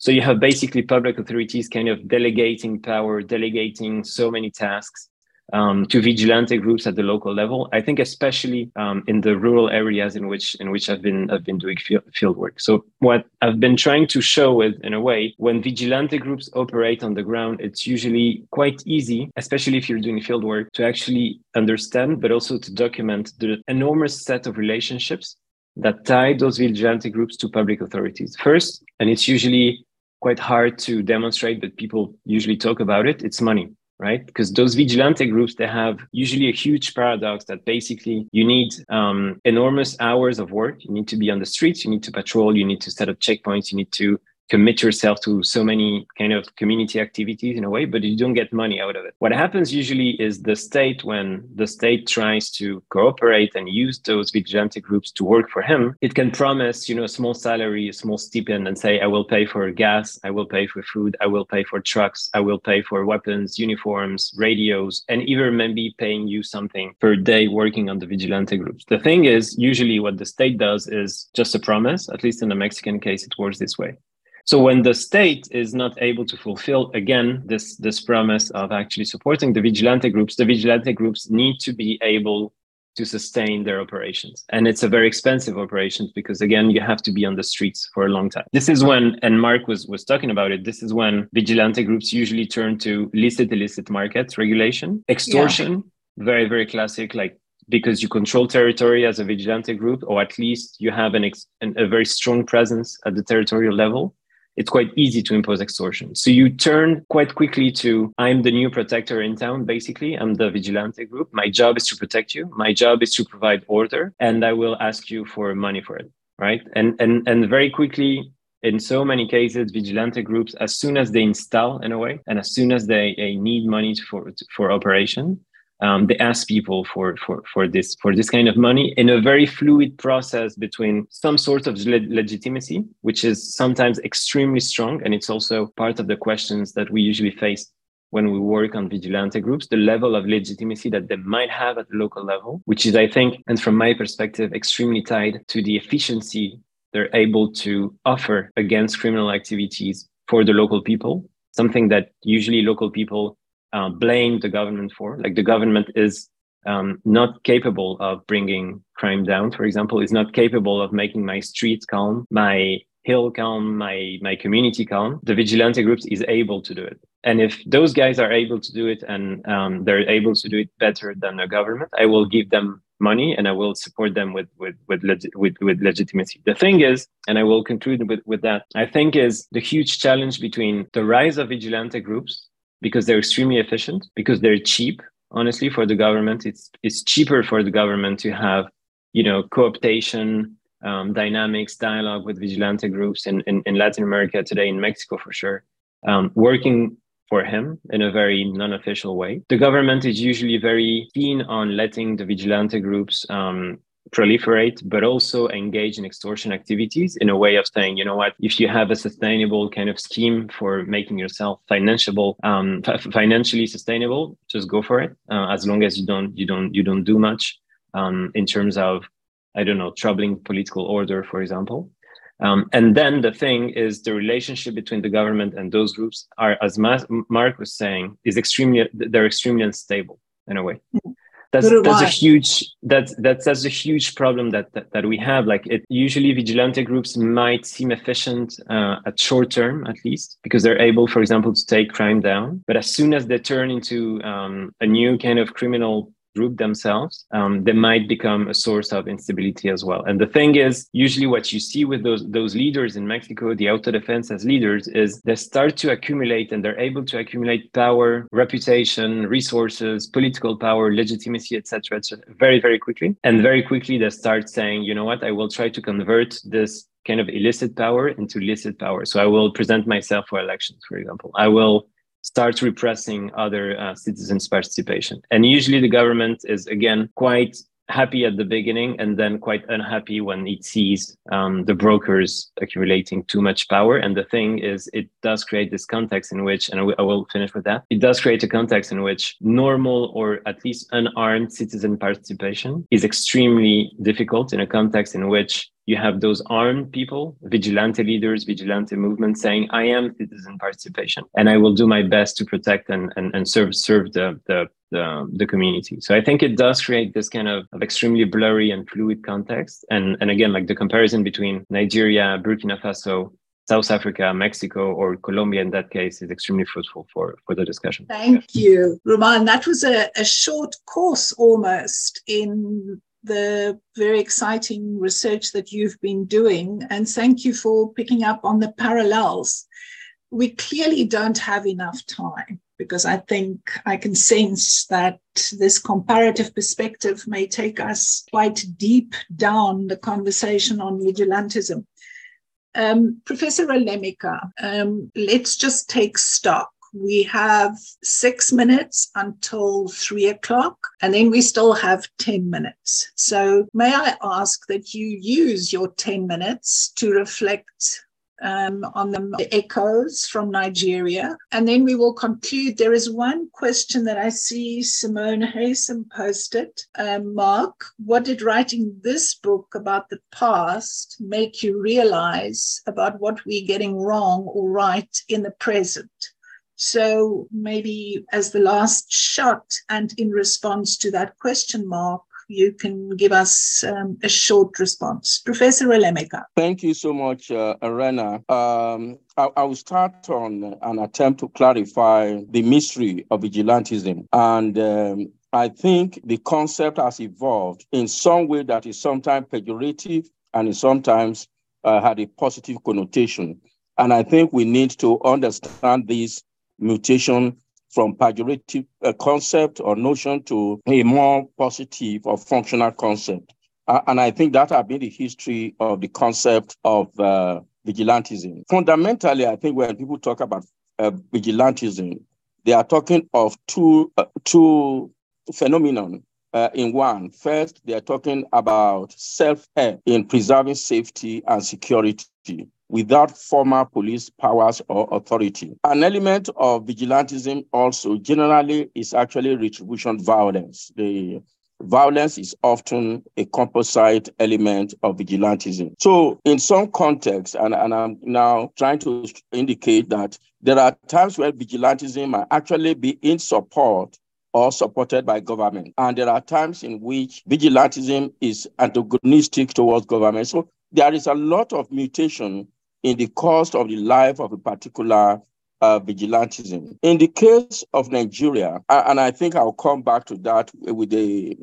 So you have basically public authorities kind of delegating power, delegating so many tasks um, to vigilante groups at the local level. I think especially um, in the rural areas in which in which I've been I've been doing field, field work. So what I've been trying to show is in a way when vigilante groups operate on the ground, it's usually quite easy, especially if you're doing field work, to actually understand, but also to document the enormous set of relationships that tie those vigilante groups to public authorities. First, and it's usually quite hard to demonstrate, but people usually talk about it. It's money, right? Because those vigilante groups, they have usually a huge paradox that basically you need um, enormous hours of work. You need to be on the streets, you need to patrol, you need to set up checkpoints, you need to commit yourself to so many kind of community activities in a way, but you don't get money out of it. What happens usually is the state, when the state tries to cooperate and use those vigilante groups to work for him, it can promise, you know, a small salary, a small stipend and say, I will pay for gas, I will pay for food, I will pay for trucks, I will pay for weapons, uniforms, radios, and even maybe paying you something per day working on the vigilante groups. The thing is, usually what the state does is just a promise, at least in the Mexican case, it works this way. So when the state is not able to fulfill again this this promise of actually supporting the vigilante groups, the vigilante groups need to be able to sustain their operations. And it's a very expensive operation because again, you have to be on the streets for a long time. This is when, and Mark was, was talking about it, this is when vigilante groups usually turn to licit illicit markets regulation, extortion, yeah. very, very classic, like because you control territory as a vigilante group, or at least you have an, ex- an a very strong presence at the territorial level it's quite easy to impose extortion. So you turn quite quickly to I'm the new protector in town, basically. I'm the vigilante group. My job is to protect you. My job is to provide order, and I will ask you for money for it. Right. And and and very quickly, in so many cases, vigilante groups, as soon as they install in a way, and as soon as they, they need money for for operation, um, they ask people for, for, for this for this kind of money in a very fluid process between some sort of le- legitimacy, which is sometimes extremely strong, and it's also part of the questions that we usually face when we work on vigilante groups, the level of legitimacy that they might have at the local level, which is, I think, and from my perspective, extremely tied to the efficiency they're able to offer against criminal activities for the local people, something that usually local people uh, blame the government for. Like the government is um, not capable of bringing crime down, for example, is not capable of making my streets calm, my hill calm, my my community calm. The vigilante groups is able to do it. And if those guys are able to do it and um, they're able to do it better than the government, I will give them money and I will support them with with with, legi- with, with legitimacy. The thing is, and I will conclude with, with that, I think is the huge challenge between the rise of vigilante groups because they're extremely efficient, because they're cheap. Honestly, for the government, it's it's cheaper for the government to have, you know, cooptation, um, dynamics, dialogue with vigilante groups in, in, in, Latin America today, in Mexico for sure, um, working for him in a very non-official way. The government is usually very keen on letting the vigilante groups um, proliferate, but also engage in extortion activities in a way of saying, you know what, if you have a sustainable kind of scheme for making yourself financiable, um, financially sustainable, just go for it. Uh, as long as you don't, you don't, you don't do much um, in terms of, I don't know, troubling political order, for example. Um, and then the thing is the relationship between the government and those groups are, as Mark was saying, is extremely, they're extremely unstable in a way. Mm-hmm that's that's a huge that's that's that's a huge problem that, that that we have. Like it usually vigilante groups might seem efficient uh, at short term at least because they're able for example to take crime down. But as soon as they turn into um, a new kind of criminal group themselves, um, they might become a source of instability as well. And the thing is, usually what you see with those those leaders in Mexico, the autodefensas leaders, is they start to accumulate and they're able to accumulate power, reputation, resources, political power, legitimacy, etc., etc., very very quickly. And very quickly they start saying, you know what, I will try to convert this kind of illicit power into licit power. So I will present myself for elections, for example. I will start repressing other uh, citizens' participation. And usually the government is, again, quite happy at the beginning and then quite unhappy when it sees um, the brokers accumulating too much power. And the thing is, it does create this context in which, and I will finish with that, it does create a context in which normal or at least unarmed citizen participation is extremely difficult in a context in which you have those armed people, vigilante leaders, vigilante movements saying, I am citizen participation and I will do my best to protect and, and, and serve, serve the, the, the, the community. So I think it does create this kind of, of extremely blurry and fluid context. And, and again, like the comparison between Nigeria, Burkina Faso, South Africa, Mexico, or Colombia in that case is extremely fruitful for, for the discussion. Thank you, Romain. That was a, a short course almost in the very exciting research that you've been doing. And thank you for picking up on the parallels. We clearly don't have enough time because I think I can sense that this comparative perspective may take us quite deep down the conversation on vigilantism. Um, Professor Alemika, um, let's just take stock we have six minutes until three o'clock, and then we still have 10 minutes. So, may I ask that you use your 10 minutes to reflect um, on the echoes from Nigeria. And then we will conclude. There is one question that I see Simone Haysom posted. Um, Mark, what did writing this book about the past make you realize about what we're getting wrong or right in the present? So maybe as the last shot and in response to that question mark, you can give us um, a short response. Professor Alemika. Thank you so much, uh, Elrena. Um, I, will start on an attempt to clarify the mystery of vigilantism. And um, I think the concept has evolved in some way that is sometimes pejorative and sometimes uh, had a positive connotation. And I think we need to understand this mutation from pejorative uh, concept or notion to a more positive or functional concept. Uh, and I think that has been the history of the concept of uh, vigilantism. Fundamentally, I think when people talk about uh, vigilantism, they are talking of two, uh, two phenomenon uh, in one. First, they are talking about self-help in preserving safety and security without formal police powers or authority. An element of vigilantism also generally is actually retribution violence. The violence is often a composite element of vigilantism. So, in some contexts, and, and I'm now trying to indicate that there are times where vigilantism might actually be in support or supported by government. And there are times in which vigilantism is antagonistic towards government. So there is a lot of mutation in the course of the life of a particular uh, vigilantism. In the case of Nigeria, and I think I'll come back to that with the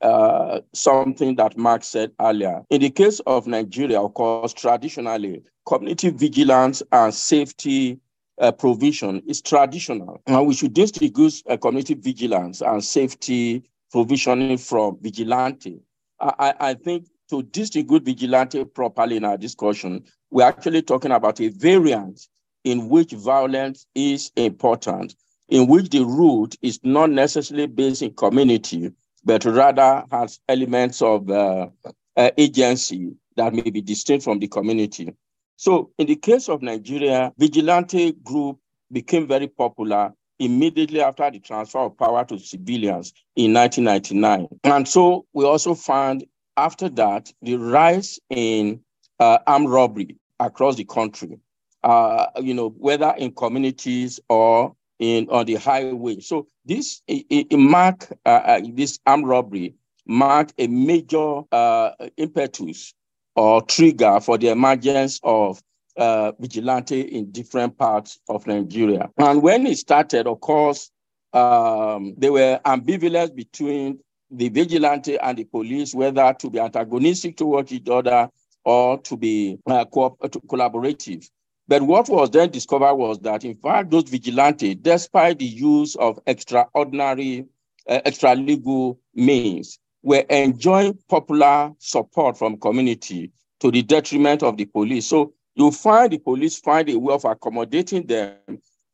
uh, something that Mark said earlier. In the case of Nigeria, of course, traditionally, community vigilance and safety uh, provision is traditional. And we should distinguish uh, community vigilance and safety provisioning from vigilante. I, I think to distinguish vigilante properly in our discussion, we're actually talking about a variant in which violence is important, in which the root is not necessarily based in community, but rather has elements of uh, uh, agency that may be distinct from the community. So in the case of Nigeria, vigilante group became very popular immediately after the transfer of power to civilians in 1999. And so we also found after that the rise in uh, armed robbery across the country, uh, you know, whether in communities or in on the highway. So this it, it mark uh, uh, this armed robbery marked a major uh, impetus or trigger for the emergence of uh, vigilante in different parts of Nigeria. And when it started, of course, um, there were ambivalence between the vigilante and the police, whether to be antagonistic towards each other or to be uh, co- to collaborative. But what was then discovered was that, in fact, those vigilantes, despite the use of extraordinary, uh, extra legal means, were enjoying popular support from community to the detriment of the police. So you find the police find a way of accommodating them,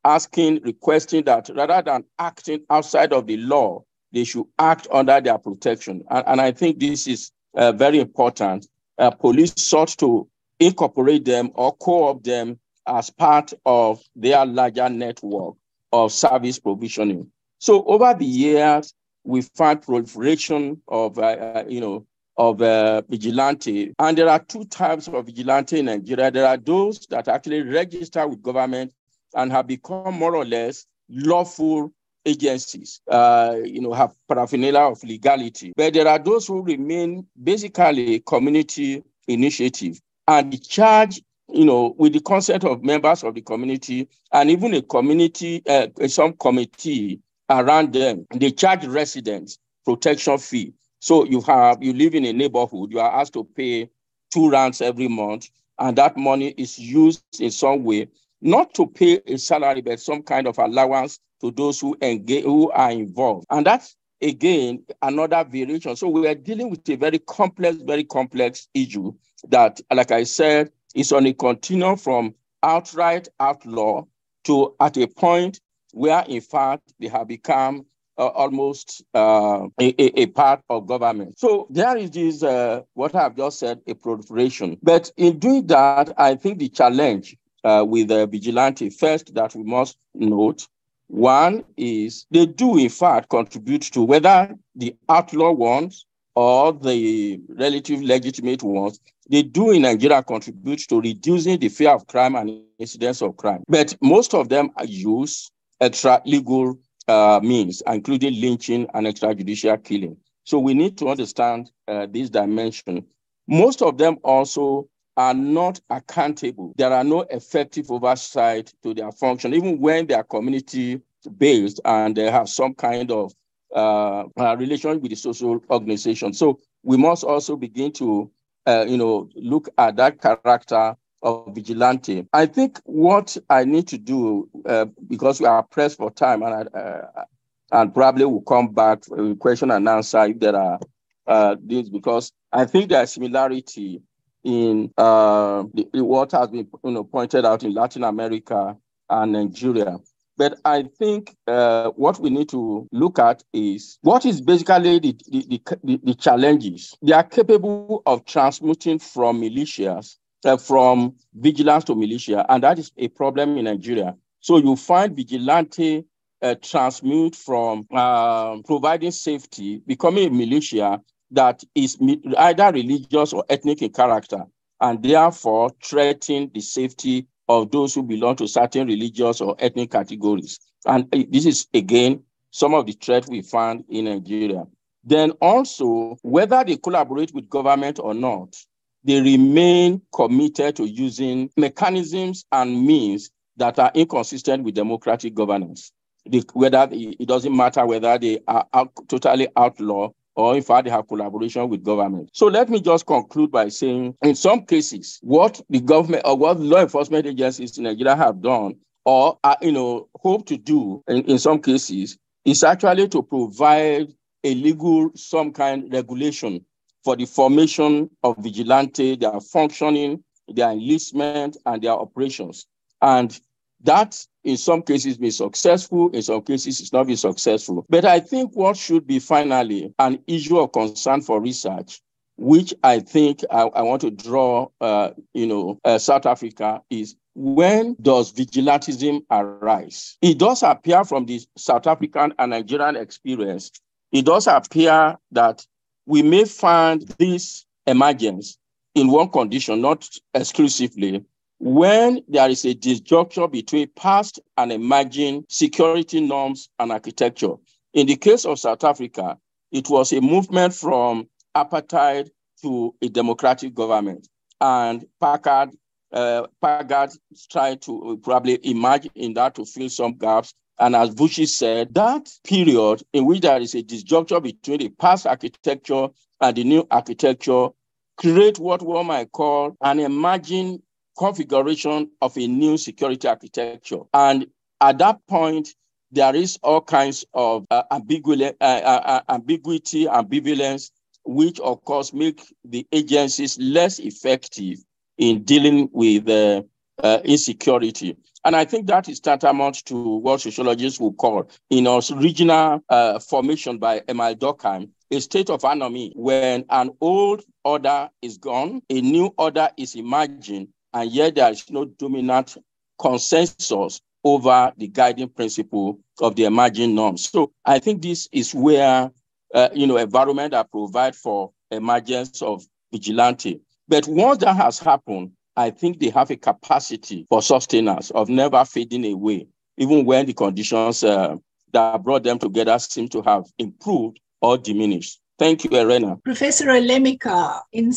asking, requesting that rather than acting outside of the law, they should act under their protection. And, and I think this is uh, very important. Uh, police sought to incorporate them or co-opt them as part of their larger network of service provisioning. So over the years, we find proliferation of, uh, uh, you know, of uh, vigilante. And there are two types of vigilante in Nigeria. There are those that actually register with government and have become more or less lawful agencies, uh, you know, have paraphernalia of legality. But there are those who remain basically community initiative and charge, you know, with the consent of members of the community and even a community, uh, some committee around them, they charge residents protection fee. So you have, you live in a neighborhood, you are asked to pay two rands every month, and that money is used in some way, not to pay a salary, but some kind of allowance to those who engage, who are involved. And that's again another variation. So we are dealing with a very complex, very complex issue that, like I said, is on a continuum from outright outlaw to at a point where, in fact, they have become uh, almost uh, a, a, part of government. So there is this, uh, what I've just said, a proliferation. But in doing that, I think the challenge uh, with the vigilante first that we must note one is they do, in fact, contribute to whether the outlaw ones or the relative legitimate ones, they do in Nigeria contribute to reducing the fear of crime and incidents of crime. But most of them use extra legal uh, means, including lynching and extrajudicial killing. So we need to understand uh, this dimension. Most of them also are not accountable. There are no effective oversight to their function, even when they are community based and they have some kind of uh, uh, relation with the social organization. So we must also begin to, uh, you know, look at that character of vigilante. I think what I need to do, uh, because we are pressed for time, and I, uh, and probably will come back with question and answer if there are uh, because I think there is similarity in uh, the, what has been you know, pointed out in Latin America and Nigeria. But I think uh, what we need to look at is what is basically the, the, the, the challenges. They are capable of transmuting from militias, uh, from vigilance to militia, and that is a problem in Nigeria. So you find vigilante uh, transmute from uh, providing safety, becoming a militia that is either religious or ethnic in character, and therefore threaten the safety of those who belong to certain religious or ethnic categories. And uh, this is, again, some of the threats we find in Nigeria. Then also, whether they collaborate with government or not, they remain committed to using mechanisms and means that are inconsistent with democratic governance. The, whether it doesn't matter whether they are out, totally outlaw or in fact they have collaboration with government. So let me just conclude by saying in some cases, what the government or what law enforcement agencies in Nigeria have done or uh, you know hope to do in, in some cases is actually to provide a legal some kind regulation for the formation of vigilante, their functioning, their enlistment, and their operations. And that in some cases been successful, in some cases it's not been successful. But I think what should be finally an issue of concern for research, which I think I, I want to draw, uh, you know, uh, South Africa is when does vigilantism arise? It does appear from the South African and Nigerian experience, it does appear that we may find this emergence in one condition, not exclusively, when there is a disjuncture between past and emerging security norms and architecture. In the case of South Africa, it was a movement from apartheid to a democratic government. And PAGAD, uh, PAGAD tried to probably emerge in that to fill some gaps. And as Vusi said, that period in which there is a disjuncture between the past architecture and the new architecture create what one might call an emerging configuration of a new security architecture. And at that point, there is all kinds of uh, ambiguity, uh, uh, uh, ambiguity, ambivalence, which of course make the agencies less effective in dealing with uh, uh, insecurity. And I think that is tantamount to what sociologists would call, in our regional formation by Emile Durkheim, a state of anomy when an old order is gone, a new order is emerging, and yet there is no dominant consensus over the guiding principle of the emerging norms. So I think this is where, uh, you know, environment that provide for emergence of vigilante. But once that has happened, I think they have a capacity for sustenance of never fading away, even when the conditions uh, that brought them together seem to have improved or diminished. Thank you, Elrena. Professor Alemika, in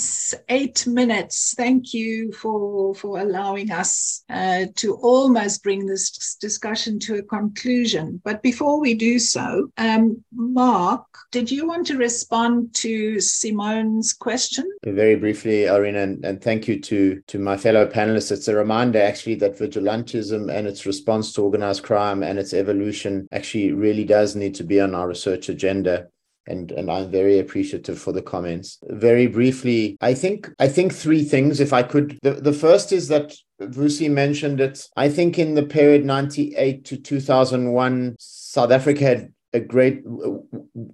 eight minutes, thank you for, for allowing us uh, to almost bring this discussion to a conclusion. But before we do so, um, Mark, did you want to respond to Simone's question? Very briefly, Elrena, and, and thank you to, to my fellow panelists. It's a reminder actually that vigilantism and its response to organized crime and its evolution actually really does need to be on our research agenda and and I'm very appreciative for the comments. Very briefly, I think I think three things if I could. The, the first is that Vusi mentioned it. I think in the period 98 to 2001 South Africa had a great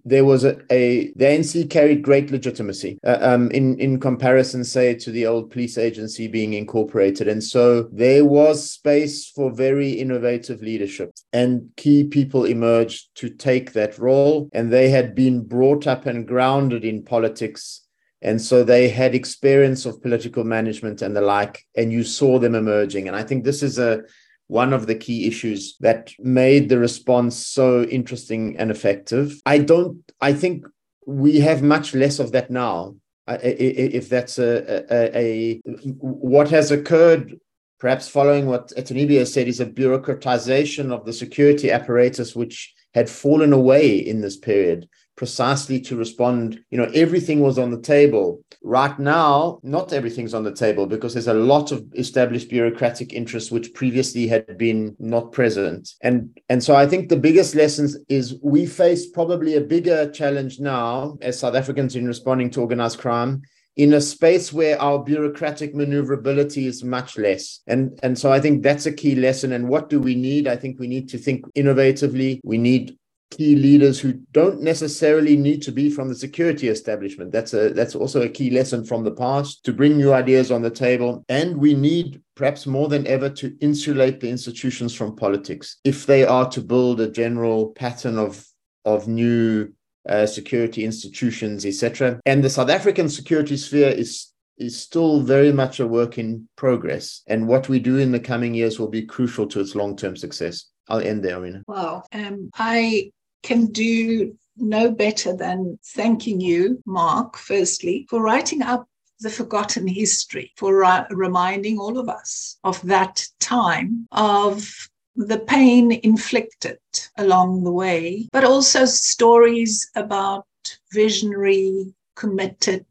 there was a, a the ANC carried great legitimacy uh, um, in in comparison say to the old police agency being incorporated. And so there was space for very innovative leadership and key people emerged to take that role. And they had been brought up and grounded in politics. And so they had experience of political management and the like. And you saw them emerging. And i think this is a one of the key issues that made the response so interesting and effective. I don't, I think we have much less of that now. If that's a, a, a what has occurred, perhaps following what Etannibi said, is a bureaucratization of the security apparatus, which had fallen away in this period precisely to respond. You know, everything was on the table. Right now, not everything's on the table because there's a lot of established bureaucratic interests which previously had been not present. And and so I think the biggest lessons is we face probably a bigger challenge now as South Africans in responding to organized crime in a space where our bureaucratic maneuverability is much less. And, and so I think that's a key lesson. And what do we need? I think we need to think innovatively. We need key leaders who don't necessarily need to be from the security establishment. That's a that's also a key lesson from the past to bring new ideas on the table. And we need perhaps more than ever to insulate the institutions from politics if they are to build a general pattern of of new uh, security institutions, etc. And the South African security sphere is is still very much a work in progress. And what we do in the coming years will be crucial to its long term success. I'll end there, Elrena. Wow. Um, I can do no better than thanking you, Mark, firstly, for writing up the forgotten history, for reminding all of us of that time of the pain inflicted along the way, but also stories about visionary, committed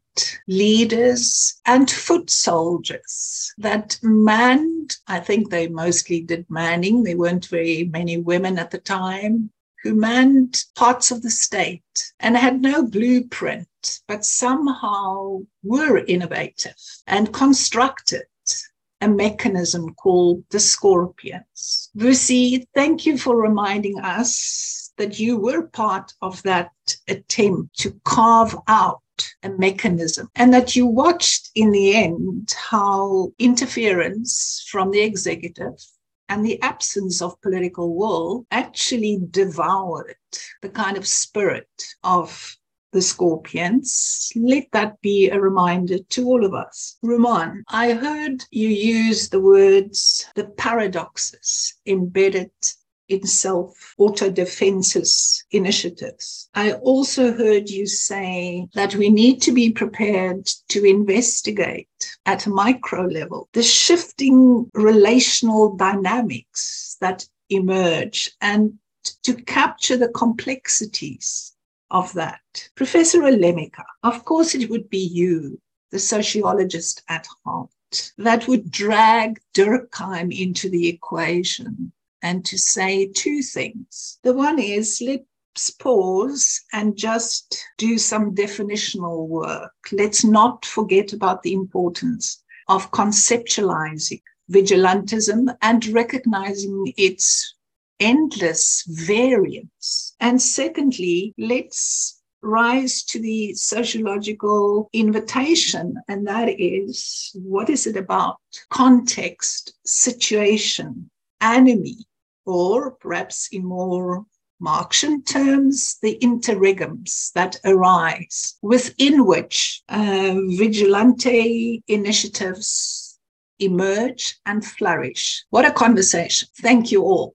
leaders and foot soldiers that manned, I think they mostly did manning. There weren't very many women at the time who manned parts of the state and had no blueprint, but somehow were innovative and constructed a mechanism called the scorpions. Vusi, thank you for reminding us that you were part of that attempt to carve out a mechanism and that you watched in the end how interference from the executive and the absence of political will actually devoured the kind of spirit of the scorpions. Let that be a reminder to all of us. Romain, I heard you use the words the paradoxes embedded in self auto defenses initiatives. I also heard you say that we need to be prepared to investigate at a micro level the shifting relational dynamics that emerge and to capture the complexities of that. Professor Alemika, of course, it would be you, the sociologist at heart, that would drag Durkheim into the equation and to say two things. The one is let's pause and just do some definitional work. Let's not forget about the importance of conceptualizing vigilantism and recognizing its endless variance. And secondly, let's rise to the sociological invitation, and that is what is it about? Context, situation, enemy, or perhaps in more Marxian terms, the interregnums that arise within which uh, vigilante initiatives emerge and flourish. What a conversation. Thank you all.